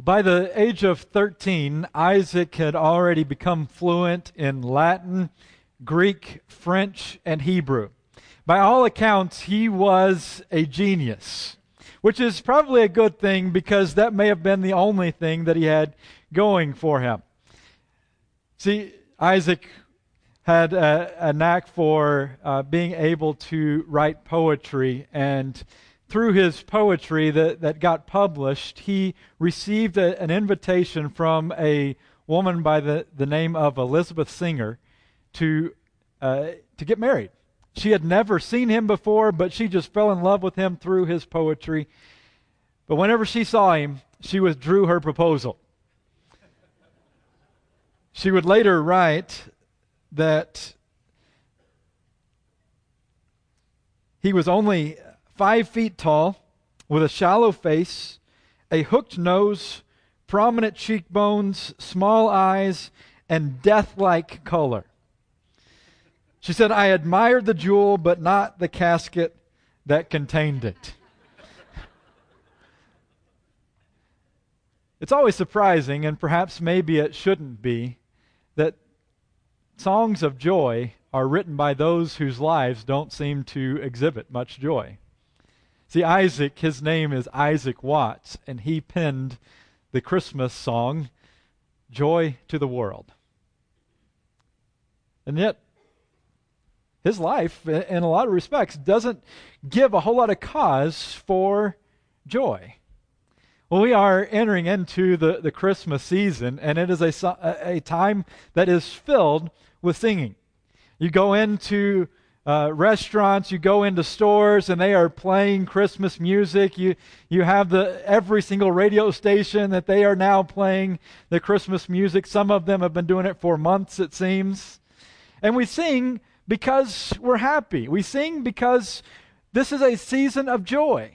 By the age of 13, Isaac had already become fluent in Latin, Greek, French, and Hebrew. By all accounts, he was a genius, which is probably a good thing because that may have been the only thing that he had going for him. See, Isaac had a, a knack for uh, being able to write poetry and through his poetry that, that got published, he received a, an invitation from a woman by the, the name of Elizabeth Singer to, uh, to get married. She had never seen him before, but she just fell in love with him through his poetry. But whenever she saw him, she withdrew her proposal. She would later write that he was only five feet tall, with a shallow face, a hooked nose, prominent cheekbones, small eyes, and death like color. She said, I admired the jewel, but not the casket that contained it. it's always surprising, and perhaps maybe it shouldn't be, that songs of joy are written by those whose lives don't seem to exhibit much joy. See, Isaac, his name is Isaac Watts, and he penned the Christmas song, Joy to the World. And yet, his life, in a lot of respects, doesn't give a whole lot of cause for joy. Well, we are entering into the, the Christmas season, and it is a, a time that is filled with singing. You go into uh, restaurants, you go into stores, and they are playing Christmas music. You you have the every single radio station that they are now playing the Christmas music. Some of them have been doing it for months, it seems. And we sing because we're happy. We sing because this is a season of joy.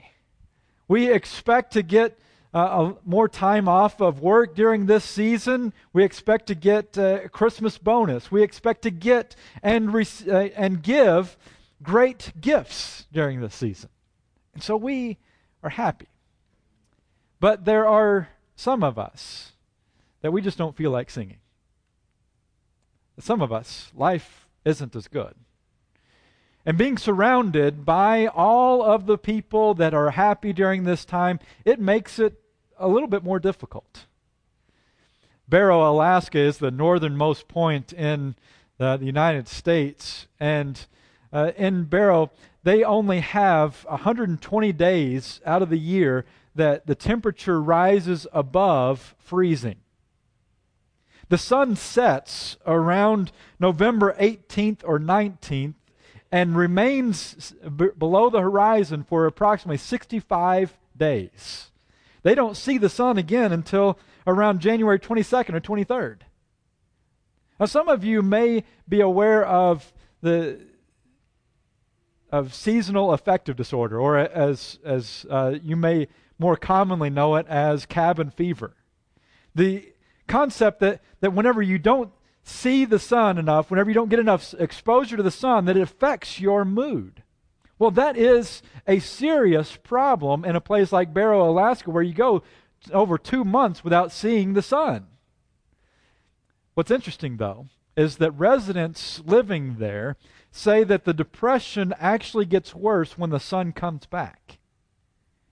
We expect to get uh, more time off of work during this season. We expect to get a Christmas bonus. We expect to get and, re- uh, and give great gifts during this season. And so we are happy. But there are some of us that we just don't feel like singing. Some of us, life isn't as good. And being surrounded by all of the people that are happy during this time, it makes it a little bit more difficult. Barrow, Alaska is the northernmost point in the, the United States. And uh, in Barrow, they only have 120 days out of the year that the temperature rises above freezing. The sun sets around November 18th or 19th and remains b- below the horizon for approximately 65 days. They don't see the sun again until around January 22nd or 23rd. Now, some of you may be aware of the of seasonal affective disorder, or as as uh, you may more commonly know it as cabin fever. The concept that that whenever you don't see the sun enough, whenever you don't get enough exposure to the sun, that it affects your mood. Well, that is a serious problem in a place like Barrow, Alaska, where you go over two months without seeing the sun. What's interesting, though, is that residents living there say that the depression actually gets worse when the sun comes back.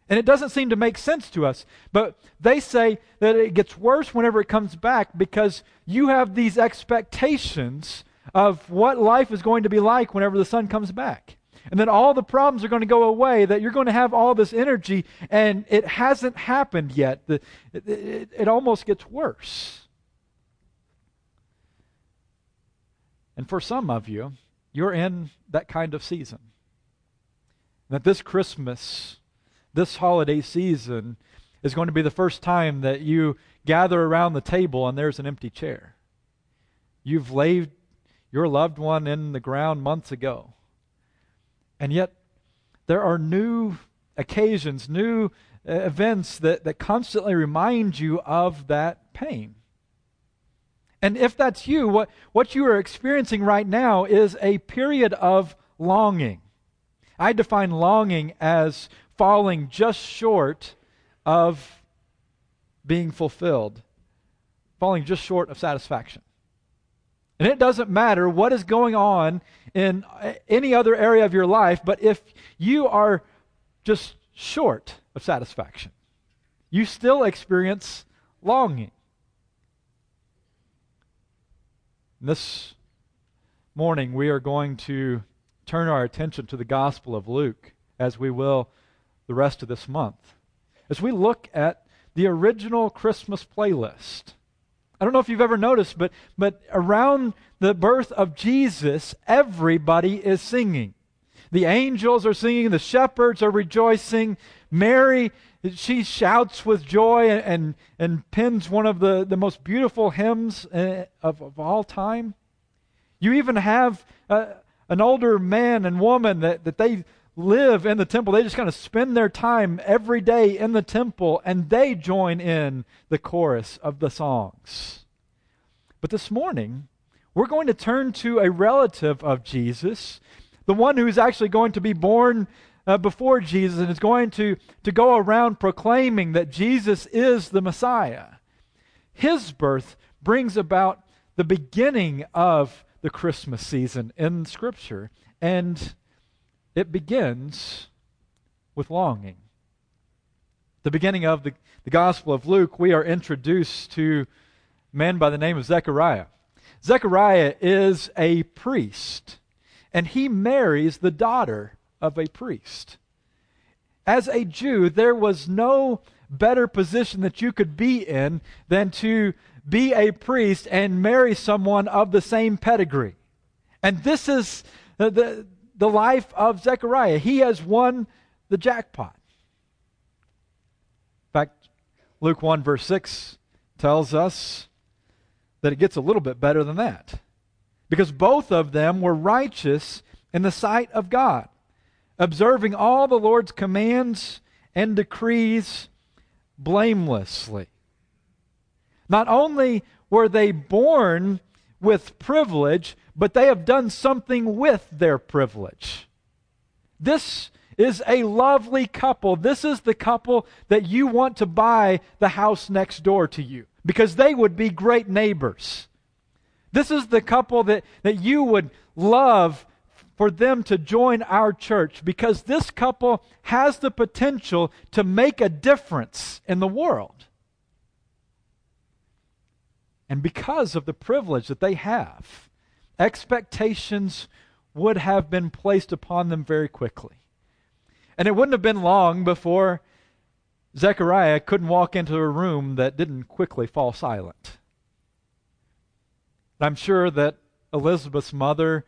And it doesn't seem to make sense to us. But they say that it gets worse whenever it comes back because you have these expectations of what life is going to be like whenever the sun comes back. And then all the problems are going to go away, that you're going to have all this energy, and it hasn't happened yet. It, it, it almost gets worse. And for some of you, you're in that kind of season. That this Christmas, this holiday season is going to be the first time that you gather around the table and there's an empty chair. You've laid your loved one in the ground months ago. And yet, there are new occasions, new uh, events that, that constantly remind you of that pain. And if that's you, what, what you are experiencing right now is a period of longing. I define longing as falling just short of being fulfilled, falling just short of satisfaction. And it doesn't matter what is going on in any other area of your life, but if you are just short of satisfaction, you still experience longing. This morning, we are going to turn our attention to the Gospel of Luke, as we will the rest of this month. As we look at the original Christmas playlist. I don't know if you've ever noticed, but, but around the birth of Jesus, everybody is singing. The angels are singing, the shepherds are rejoicing. Mary, she shouts with joy and, and, and pens one of the, the most beautiful hymns uh, of, of all time. You even have uh, an older man and woman that, that they live in the temple. They just kind of spend their time every day in the temple and they join in the chorus of the songs. But this morning, we're going to turn to a relative of Jesus, the one who's actually going to be born uh, before Jesus and is going to, to go around proclaiming that Jesus is the Messiah. His birth brings about the beginning of the Christmas season in Scripture. And it begins with longing. The beginning of the, the Gospel of Luke, we are introduced to man by the name of Zechariah. Zechariah is a priest, and he marries the daughter of a priest. As a Jew, there was no better position that you could be in than to be a priest and marry someone of the same pedigree. And this is the, the life of Zechariah. He has won the jackpot. In fact, Luke 1, verse 6 tells us that it gets a little bit better than that. Because both of them were righteous in the sight of God, observing all the Lord's commands and decrees blamelessly. Not only were they born with privilege, but they have done something with their privilege. This is a lovely couple. This is the couple that you want to buy the house next door to you because they would be great neighbors. This is the couple that, that you would love for them to join our church because this couple has the potential to make a difference in the world. And because of the privilege that they have, expectations would have been placed upon them very quickly. And it wouldn't have been long before Zechariah couldn't walk into a room that didn't quickly fall silent. I'm sure that Elizabeth's mother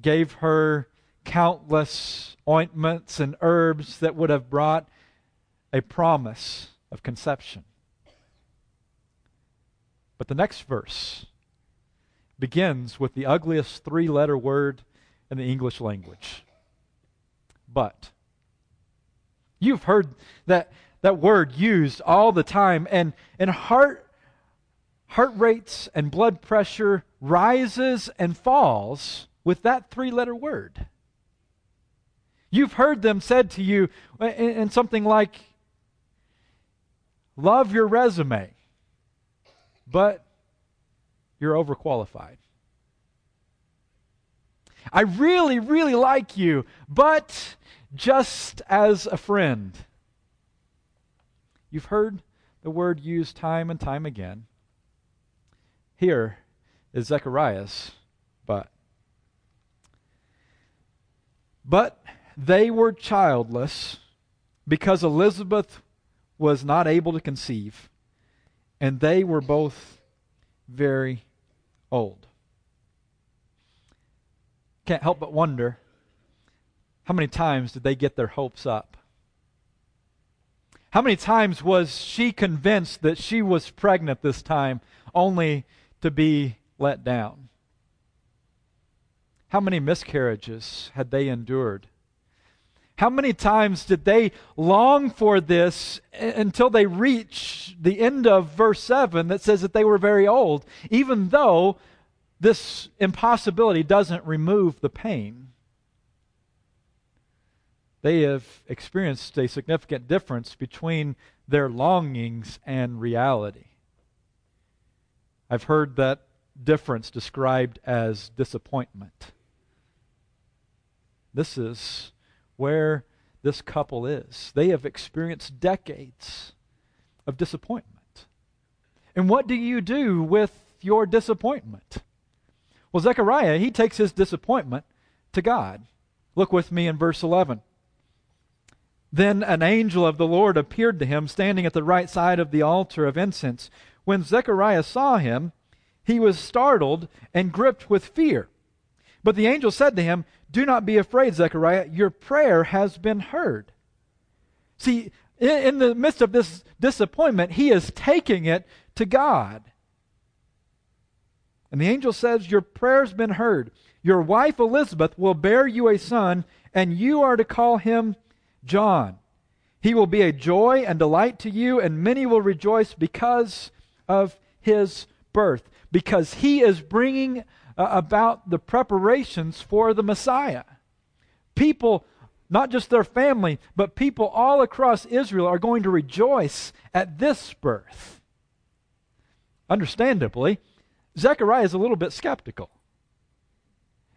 gave her countless ointments and herbs that would have brought a promise of conception. But the next verse begins with the ugliest three letter word in the English language. But. You've heard that, that word used all the time, and, and heart, heart rates and blood pressure rises and falls with that three letter word. You've heard them said to you in, in something like, Love your resume but you're overqualified. I really, really like you, but just as a friend. You've heard the word used time and time again. Here is Zechariah's but. But they were childless because Elizabeth was not able to conceive and they were both very old. Can't help but wonder how many times did they get their hopes up? How many times was she convinced that she was pregnant this time only to be let down? How many miscarriages had they endured? How many times did they long for this until they reach the end of verse 7 that says that they were very old, even though this impossibility doesn't remove the pain? they have experienced a significant difference between their longings and reality. I've heard that difference described as disappointment. This is where this couple is. They have experienced decades of disappointment. And what do you do with your disappointment? Well, Zechariah, he takes his disappointment to God. Look with me in verse 11. Then an angel of the Lord appeared to him, standing at the right side of the altar of incense. When Zechariah saw him, he was startled and gripped with fear. But the angel said to him, Do not be afraid, Zechariah. Your prayer has been heard. See, in the midst of this disappointment, he is taking it to God. And the angel says, Your prayer's been heard. Your wife Elizabeth will bear you a son, and you are to call him John. He will be a joy and delight to you, and many will rejoice because of his birth, because he is bringing uh, about the preparations for the Messiah. People, not just their family, but people all across Israel are going to rejoice at this birth. Understandably, Zechariah is a little bit skeptical.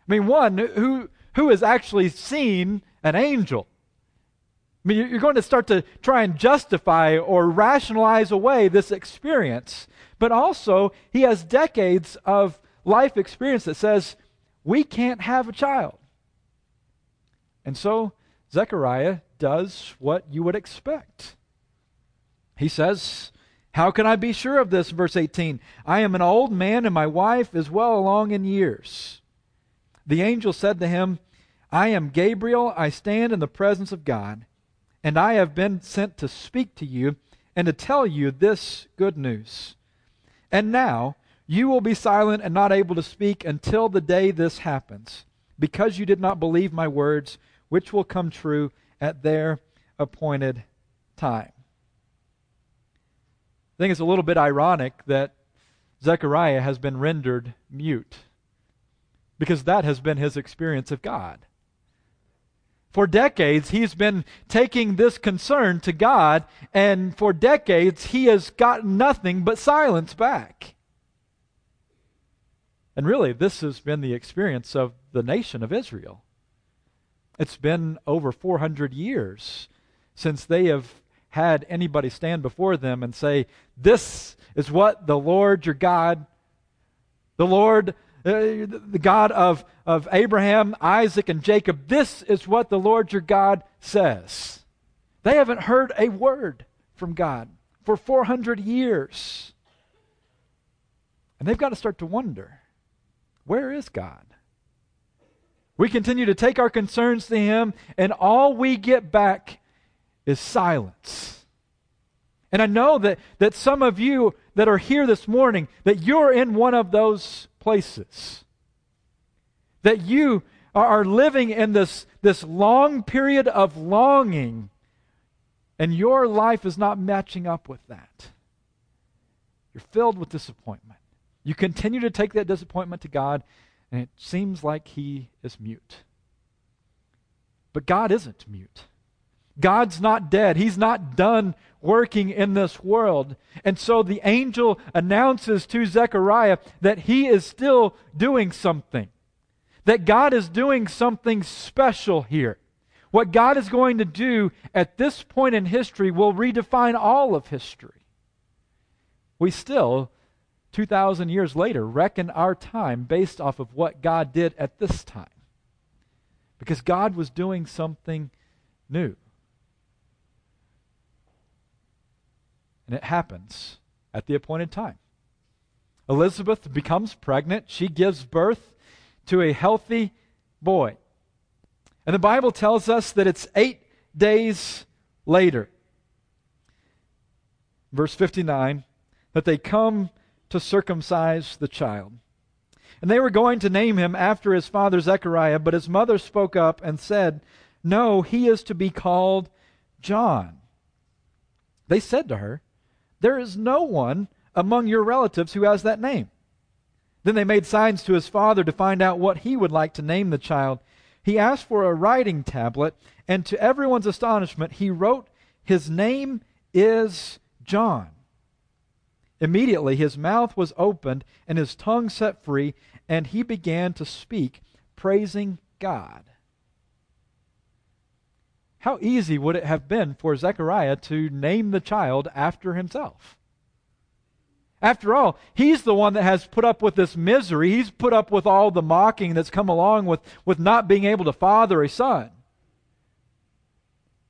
I mean, one who who has actually seen an angel I mean, you're going to start to try and justify or rationalize away this experience. But also, he has decades of life experience that says we can't have a child. And so, Zechariah does what you would expect. He says, How can I be sure of this? Verse 18 I am an old man, and my wife is well along in years. The angel said to him, I am Gabriel. I stand in the presence of God and I have been sent to speak to you and to tell you this good news. And now you will be silent and not able to speak until the day this happens, because you did not believe my words, which will come true at their appointed time. I think it's a little bit ironic that Zechariah has been rendered mute, because that has been his experience of God. For decades, he's been taking this concern to God, and for decades, he has gotten nothing but silence back. And really, this has been the experience of the nation of Israel. It's been over 400 years since they have had anybody stand before them and say, This is what the Lord your God, the Lord uh, the God of, of Abraham, Isaac, and Jacob. This is what the Lord your God says. They haven't heard a word from God for 400 years. And they've got to start to wonder where is God? We continue to take our concerns to Him, and all we get back is silence. And I know that, that some of you that are here this morning, that you're in one of those places. That you are living in this, this long period of longing, and your life is not matching up with that. You're filled with disappointment. You continue to take that disappointment to God, and it seems like He is mute. But God isn't mute. God's not dead. He's not done working in this world. And so the angel announces to Zechariah that he is still doing something, that God is doing something special here. What God is going to do at this point in history will redefine all of history. We still, 2,000 years later, reckon our time based off of what God did at this time. Because God was doing something new. And it happens at the appointed time. Elizabeth becomes pregnant. She gives birth to a healthy boy. And the Bible tells us that it's eight days later, verse 59, that they come to circumcise the child. And they were going to name him after his father Zechariah, but his mother spoke up and said, No, he is to be called John. They said to her, there is no one among your relatives who has that name. Then they made signs to his father to find out what he would like to name the child. he asked for a writing tablet, and to everyone's astonishment, he wrote, His name is John. Immediately his mouth was opened and his tongue set free, and he began to speak, praising God. How easy would it have been for Zechariah to name the child after himself? After all, he's the one that has put up with this misery. He's put up with all the mocking that's come along with, with not being able to father a son.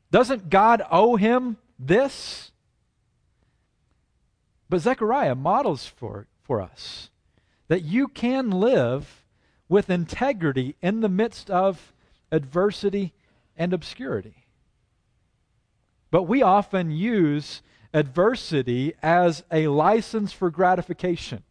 Doesn't God owe him this? But Zechariah models for, for us that you can live with integrity in the midst of adversity and obscurity. But we often use adversity as a license for gratification.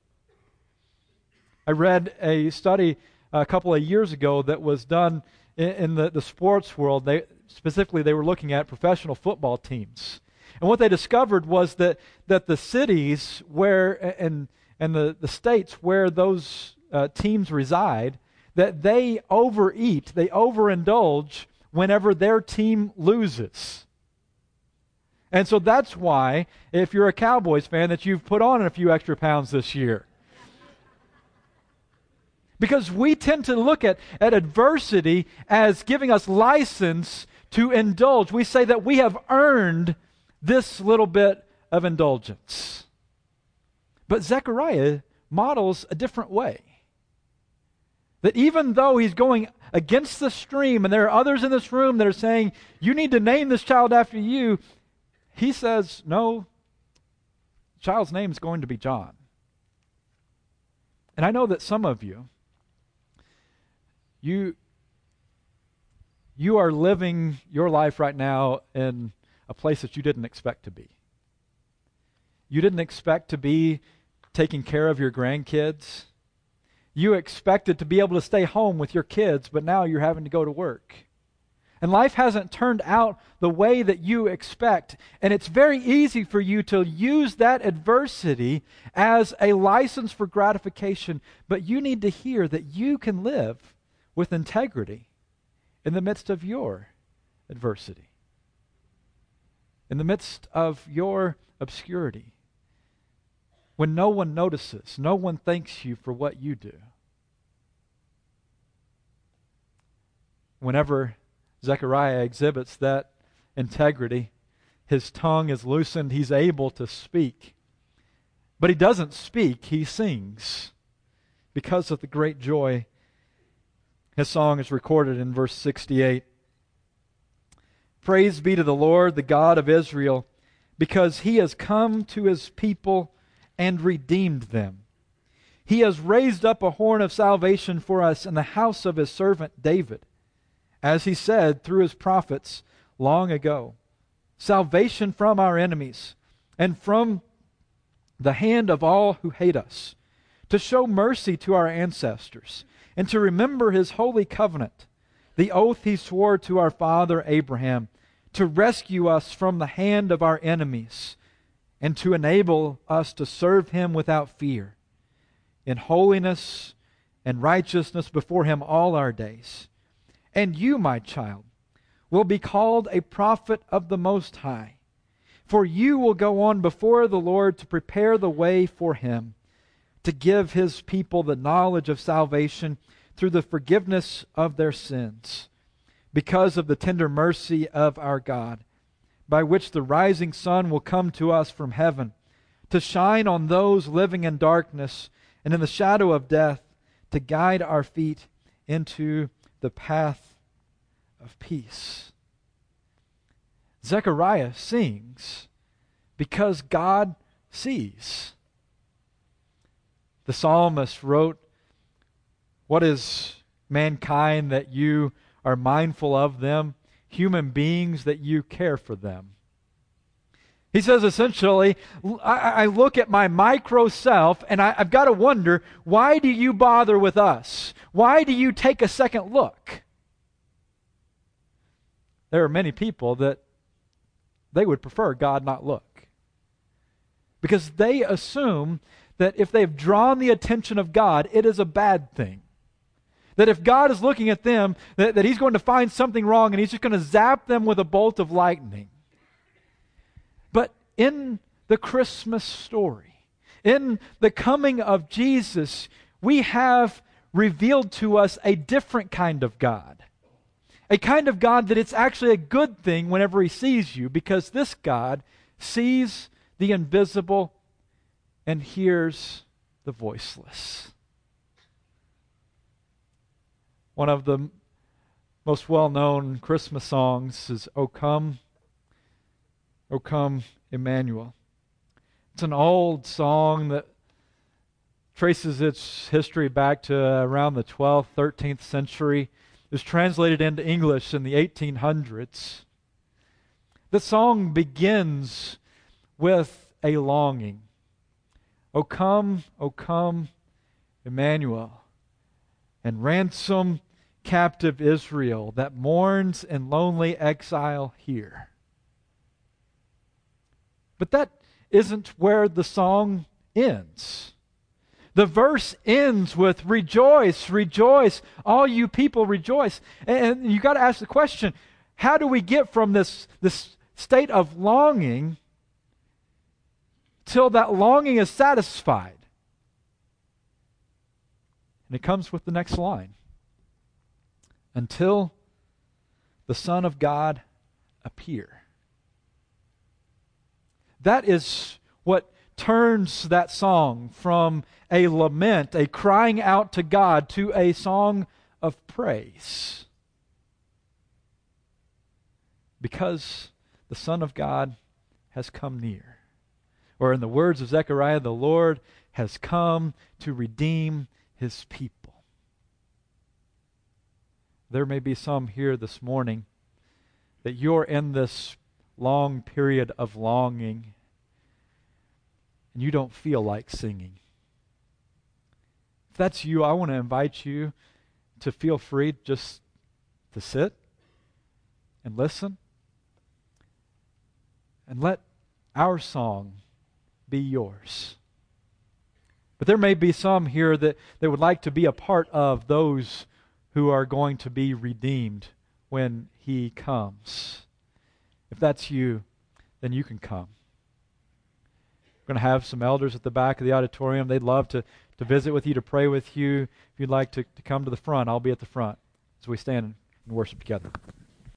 I read a study a couple of years ago that was done in, the, the sports world. They, specifically, they were looking at professional football teams. And what they discovered was that, that the cities where and, and the, the states where those uh, teams reside, that they overeat, they overindulge whenever their team loses. And so that's why, if you're a Cowboys fan, that you've put on a few extra pounds this year. Because we tend to look at, at adversity as giving us license to indulge. We say that we have earned this little bit of indulgence. But Zechariah models a different way. That even though he's going against the stream, and there are others in this room that are saying, You need to name this child after you, he says, No, the child's name is going to be John. And I know that some of you, you, you are living your life right now in a place that you didn't expect to be. You didn't expect to be taking care of your grandkids. You expected to be able to stay home with your kids, but now you're having to go to work. And life hasn't turned out the way that you expect. And it's very easy for you to use that adversity as a license for gratification. But you need to hear that you can live with integrity in the midst of your adversity in the midst of your obscurity, when no one notices, no one thanks you for what you do. Whenever Zechariah exhibits that integrity, his tongue is loosened, he's able to speak. But he doesn't speak, he sings because of the great joy. His song is recorded in verse 68. Praise be to the Lord, the God of Israel, because he has come to his people and redeemed them. He has raised up a horn of salvation for us in the house of his servant David, as he said through his prophets long ago salvation from our enemies and from the hand of all who hate us, to show mercy to our ancestors, and to remember his holy covenant, the oath he swore to our father Abraham to rescue us from the hand of our enemies and to enable us to serve him without fear in holiness and righteousness before him all our days. And you, my child, will be called a prophet of the Most High, for you will go on before the Lord to prepare the way for him, to give his people the knowledge of salvation through the forgiveness of their sins because of the tender mercy of our God, by which the rising sun will come to us from heaven, to shine on those living in darkness and in the shadow of death, to guide our feet into the path of peace. Zechariah sings because God sees. The psalmist wrote, What is mankind that you are mindful of them, human beings that you care for them. He says essentially, I, I look at my micro self and I, I've got to wonder, why do you bother with us? Why do you take a second look? There are many people that they would prefer God not look. Because they assume that if they've drawn the attention of God, it is a bad thing That if God is looking at them, that, that He's going to find something wrong and He's just going to zap them with a bolt of lightning. But in the Christmas story, in the coming of Jesus, we have revealed to us a different kind of God. A kind of God that it's actually a good thing whenever He sees you, because this God sees the invisible and hears the voiceless. One of the most well known Christmas songs is O Come, O Come, Emmanuel. It's an old song that traces its history back to around the 12th, 13th century. It was translated into English in the 1800s. The song begins with a longing. O come, O come, Emmanuel, and ransom captive Israel that mourns in lonely exile here. But that isn't where the song ends. The verse ends with rejoice, rejoice, all you people rejoice. And you got to ask the question how do we get from this, this state of longing till that longing is satisfied? And it comes with the next line until the Son of God appear. That is what turns that song from a lament, a crying out to God, to a song of praise. Because the Son of God has come near. Or, in the words of Zechariah, the Lord has come to redeem his people. There may be some here this morning that you're in this long period of longing and you don't feel like singing. If that's you, I want to invite you to feel free just to sit and listen and let our song be yours. But there may be some here that, that would like to be a part of those who are going to be redeemed when he comes. If that's you, then you can come. We're going to have some elders at the back of the auditorium. They'd love to, to visit with you, to pray with you. If you'd like to, to come to the front, I'll be at the front as we stand and worship together.